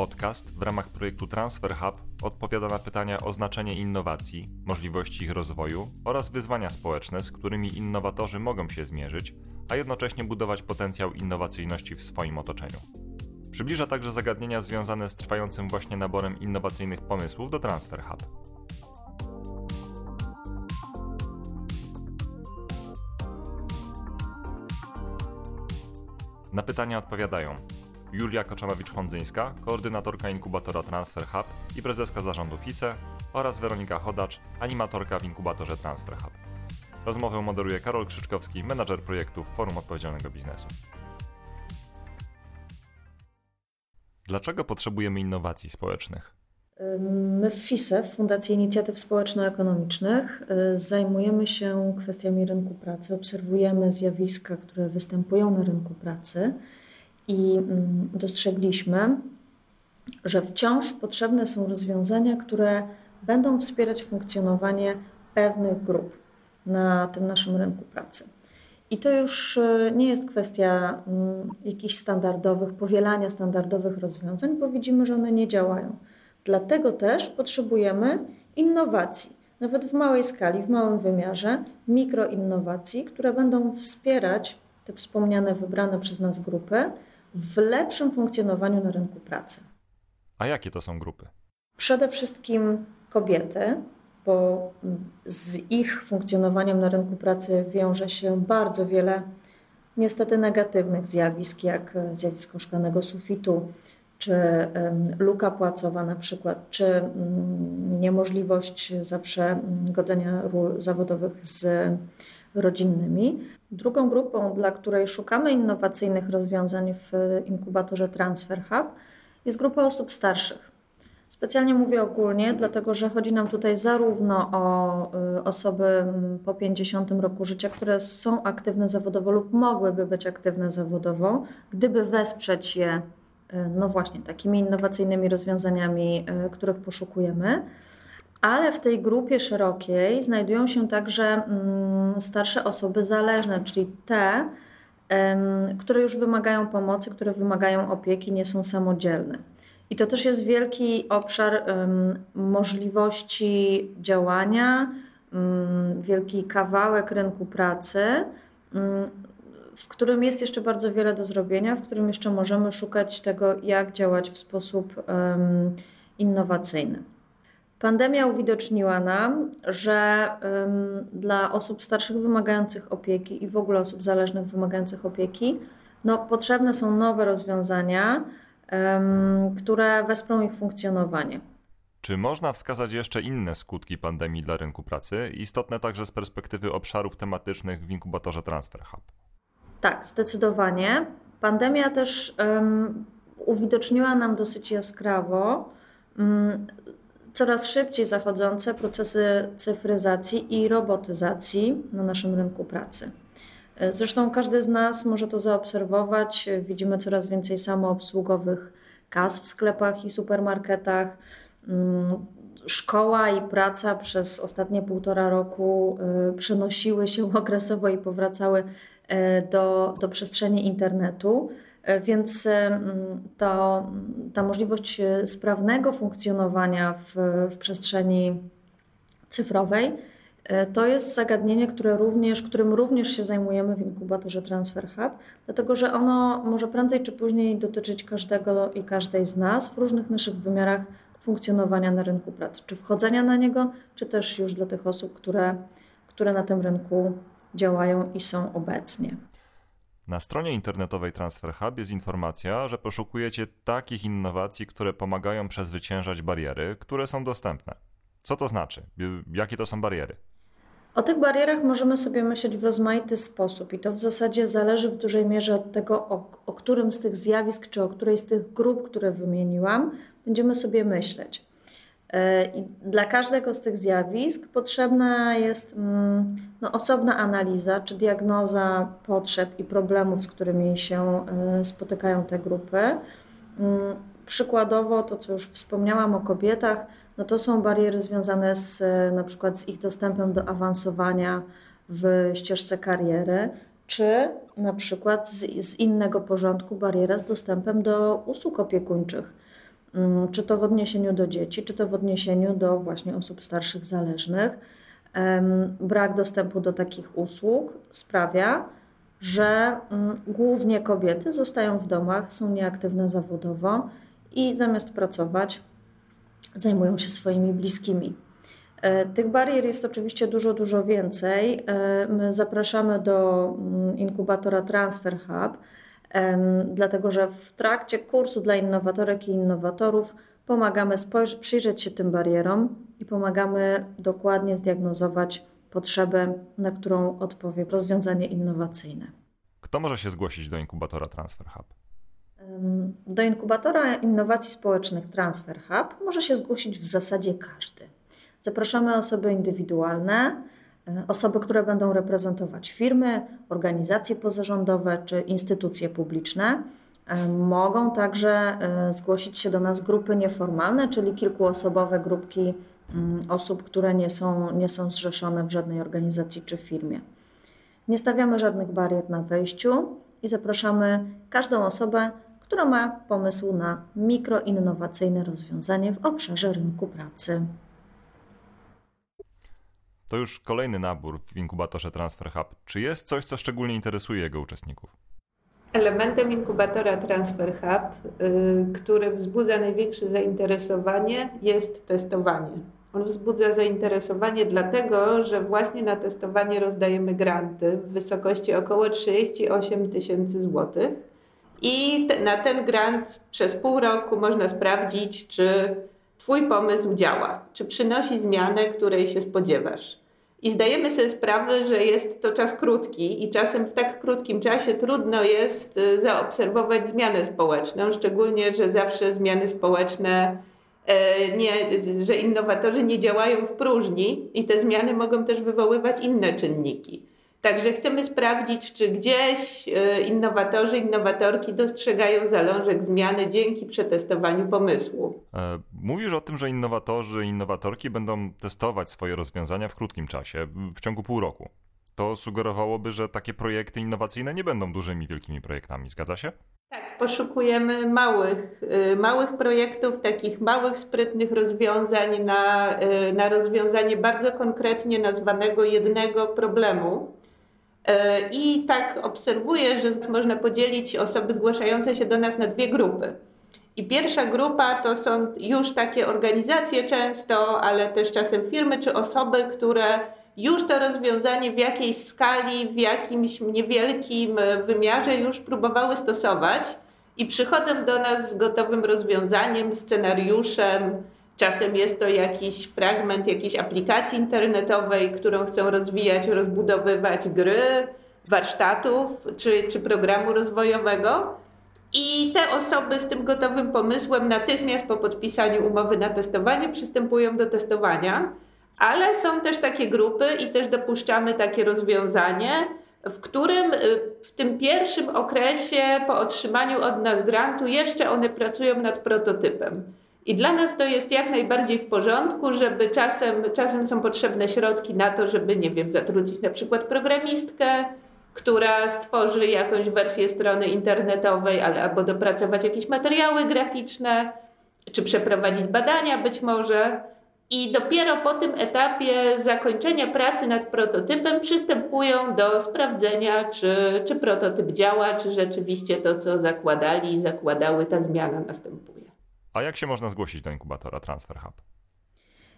Podcast w ramach projektu Transfer Hub odpowiada na pytania o znaczenie innowacji, możliwości ich rozwoju oraz wyzwania społeczne, z którymi innowatorzy mogą się zmierzyć, a jednocześnie budować potencjał innowacyjności w swoim otoczeniu. Przybliża także zagadnienia związane z trwającym właśnie naborem innowacyjnych pomysłów do Transfer Hub. Na pytania odpowiadają Julia Koczanowicz-Hondzyńska, koordynatorka inkubatora Transfer Hub i prezeska zarządu FICE oraz Weronika Chodacz, animatorka w inkubatorze Transfer Hub. Rozmowę moderuje Karol Krzyczkowski, menadżer projektów Forum Odpowiedzialnego Biznesu. Dlaczego potrzebujemy innowacji społecznych? My w FISE, w Fundacji Inicjatyw Społeczno-Ekonomicznych, y, zajmujemy się kwestiami rynku pracy, obserwujemy zjawiska, które występują na rynku pracy i mm, dostrzegliśmy, że wciąż potrzebne są rozwiązania, które będą wspierać funkcjonowanie pewnych grup na tym naszym rynku pracy. I to już y, nie jest kwestia mm, jakichś standardowych, powielania standardowych rozwiązań, bo widzimy, że one nie działają. Dlatego też potrzebujemy innowacji, nawet w małej skali, w małym wymiarze, mikroinnowacji, które będą wspierać te wspomniane, wybrane przez nas grupy w lepszym funkcjonowaniu na rynku pracy. A jakie to są grupy? Przede wszystkim kobiety, bo z ich funkcjonowaniem na rynku pracy wiąże się bardzo wiele niestety negatywnych zjawisk, jak zjawisko szklanego sufitu, czy luka płacowa na przykład, czy mm, niemożliwość zawsze godzenia ról zawodowych z rodzinnymi. Drugą grupą, dla której szukamy innowacyjnych rozwiązań w inkubatorze Transfer Hub, jest grupa osób starszych. Specjalnie mówię ogólnie, dlatego że chodzi nam tutaj zarówno o y, osoby po 50 roku życia, które są aktywne zawodowo lub mogłyby być aktywne zawodowo, gdyby wesprzeć je E, no właśnie takimi innowacyjnymi rozwiązaniami, e, których poszukujemy. Ale w tej grupie szerokiej znajdują się także mm, starsze osoby zależne, czyli te, które już wymagają pomocy, które wymagają opieki, nie są samodzielne. I to też jest wielki obszar możliwości działania, mm, wielki kawałek rynku pracy, mm, w którym jest jeszcze bardzo wiele do zrobienia, w którym jeszcze możemy szukać tego, jak działać w sposób innowacyjny. Pandemia uwidoczniła nam, że dla osób starszych wymagających opieki i w ogóle osób zależnych wymagających opieki, no, potrzebne są nowe rozwiązania, które wesprą ich funkcjonowanie. Czy można wskazać jeszcze inne skutki pandemii dla rynku pracy, istotne także z perspektywy obszarów tematycznych w inkubatorze Transfer Hub? Tak, zdecydowanie. Pandemia też um, uwidoczniła nam dosyć jaskrawo um, coraz szybciej zachodzące procesy cyfryzacji i robotyzacji na naszym rynku pracy. E, zresztą każdy z nas może to zaobserwować. Widzimy coraz więcej samoobsługowych kas w sklepach i supermarketach. Um, szkoła i praca przez ostatnie półtora roku y, przenosiły się okresowo i powracały do, do przestrzeni internetu. Y, więc to, ta możliwość sprawnego funkcjonowania w, w przestrzeni cyfrowej to jest zagadnienie, które również, którym również się zajmujemy w inkubatorze Transfer Hub, dlatego że ono może prędzej czy później dotyczyć każdego i każdej z nas w różnych naszych wymiarach funkcjonowania na rynku pracy, czy wchodzenia na niego, czy też już dla tych osób, które, które na tym rynku działają i są obecnie. Na stronie internetowej Transfer Hub jest informacja, że poszukujecie takich innowacji, które pomagają przezwyciężać bariery, które są dostępne. Co to znaczy? Jakie to są bariery? O tych barierach możemy sobie myśleć w rozmaity sposób i to w zasadzie zależy w dużej mierze od tego, o, o którym z tych zjawisk czy o której z tych grup, które wymieniłam, będziemy sobie myśleć. I dla każdego z tych zjawisk potrzebna jest mm, no, osobna analiza czy diagnoza potrzeb i problemów, z którymi się e, spotykają te grupy. Mm, przykładowo to, co już wspomniałam o kobietach, no to są bariery związane z na przykład z ich dostępem do awansowania w ścieżce kariery, czy na przykład z, z innego porządku bariera z dostępem do usług opiekuńczych. Mm, czy to w odniesieniu do dzieci, czy to w odniesieniu do właśnie osób starszych zależnych. Brak dostępu do takich usług sprawia, że mm, głównie kobiety zostają w domach, są nieaktywne zawodowo i zamiast pracować, zajmują się swoimi bliskimi. E, tych barier jest oczywiście dużo, dużo więcej. E, my zapraszamy do mm, inkubatora Transfer Hub, dlatego że w trakcie kursu dla innowatorek i innowatorów pomagamy przyjrzeć się tym barierom i pomagamy dokładnie zdiagnozować potrzebę, na którą odpowie rozwiązanie innowacyjne. Kto może się zgłosić do inkubatora Transfer Hub? Do inkubatora innowacji społecznych Transfer Hub może się zgłosić w zasadzie każdy. Zapraszamy osoby indywidualne, osoby, które będą reprezentować firmy, organizacje pozarządowe czy instytucje publiczne. E, mogą także e, zgłosić się do nas grupy nieformalne, czyli kilkuosobowe grupki mm, osób, które nie są, nie są zrzeszone w żadnej organizacji czy firmie. Nie stawiamy żadnych barier na wejściu i zapraszamy każdą osobę, która ma pomysł na mikroinnowacyjne rozwiązanie w obszarze rynku pracy. To już kolejny nabór w inkubatorze Transfer Hub. Czy jest coś, co szczególnie interesuje jego uczestników? Elementem inkubatora Transfer Hub, y, który wzbudza największe zainteresowanie, jest testowanie. On wzbudza zainteresowanie dlatego, że właśnie na testowanie rozdajemy granty w wysokości około 38 tysięcy złotych. I na ten grant przez pół roku można sprawdzić, czy Twój pomysł działa, czy przynosi zmianę, której się spodziewasz. I zdajemy sobie sprawę, że jest to czas krótki i czasem w tak krótkim czasie trudno jest y, zaobserwować zmianę społeczną, szczególnie, że zawsze zmiany społeczne, e, nie, że innowatorzy nie działają w próżni i te zmiany mogą też wywoływać inne czynniki. Także chcemy sprawdzić, czy gdzieś e, innowatorzy, innowatorki dostrzegają zalążek zmiany dzięki przetestowaniu pomysłu. E, mówisz o tym, że innowatorzy, innowatorki będą testować swoje rozwiązania w krótkim czasie, w ciągu pół roku. To sugerowałoby, że takie projekty innowacyjne nie będą dużymi, wielkimi projektami. Zgadza się? Tak, poszukujemy małych, e, małych projektów, takich małych, sprytnych rozwiązań na, na rozwiązanie bardzo konkretnie nazwanego jednego problemu. E, I tak obserwuję, że można podzielić osoby zgłaszające się do nas na dwie grupy. I pierwsza grupa to są już takie organizacje często, ale też czasem firmy czy osoby, które już to rozwiązanie w jakiejś skali, w jakimś niewielkim wymiarze już próbowały stosować i przychodzą do nas z gotowym rozwiązaniem, scenariuszem, Czasem jest to jakiś fragment jakiejś aplikacji internetowej, którą chcą rozwijać, rozbudowywać gry, warsztatów czy, czy programu rozwojowego. I te osoby z tym gotowym pomysłem natychmiast po podpisaniu umowy na testowanie przystępują do testowania, ale są też takie grupy i też dopuszczamy takie rozwiązanie, w którym y, w tym pierwszym okresie po otrzymaniu od nas grantu jeszcze one pracują nad prototypem. I dla nas to jest jak najbardziej w porządku, żeby czasem, czasem są potrzebne środki na to, żeby, nie wiem, zatrudnić na przykład programistkę, która stworzy jakąś wersję strony internetowej, albo dopracować jakieś materiały graficzne, czy przeprowadzić badania być może. I dopiero po tym etapie zakończenia pracy nad prototypem przystępują do sprawdzenia, czy, czy prototyp działa, czy rzeczywiście to, co zakładali i zakładały, ta zmiana następuje. A jak się można zgłosić do inkubatora Transfer Hub?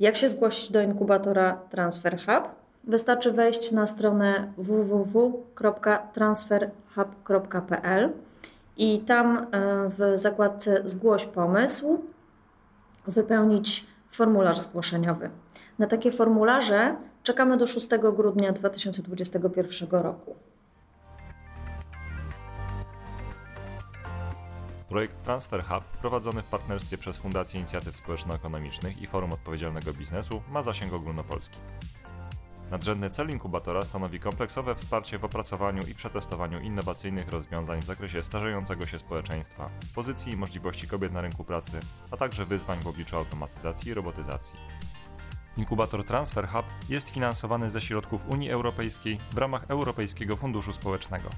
Jak się zgłosić do inkubatora Transfer Hub? Wystarczy wejść na stronę www.transferhub.pl i tam e, w zakładce Zgłoś pomysł wypełnić formularz zgłoszeniowy. Na takie formularze czekamy do 6 grudnia 2021 roku. Projekt Transfer Hub, prowadzony w partnerstwie przez Fundację Inicjatyw Społeczno-Ekonomicznych i Forum Odpowiedzialnego Biznesu, ma zasięg ogólnopolski. Nadrzędny cel inkubatora stanowi kompleksowe wsparcie w opracowaniu i przetestowaniu innowacyjnych rozwiązań w zakresie starzejącego się społeczeństwa, pozycji i możliwości kobiet na rynku pracy, a także wyzwań w obliczu automatyzacji i robotyzacji. Inkubator Transfer Hub jest finansowany ze środków Unii Europejskiej w ramach Europejskiego Funduszu Społecznego.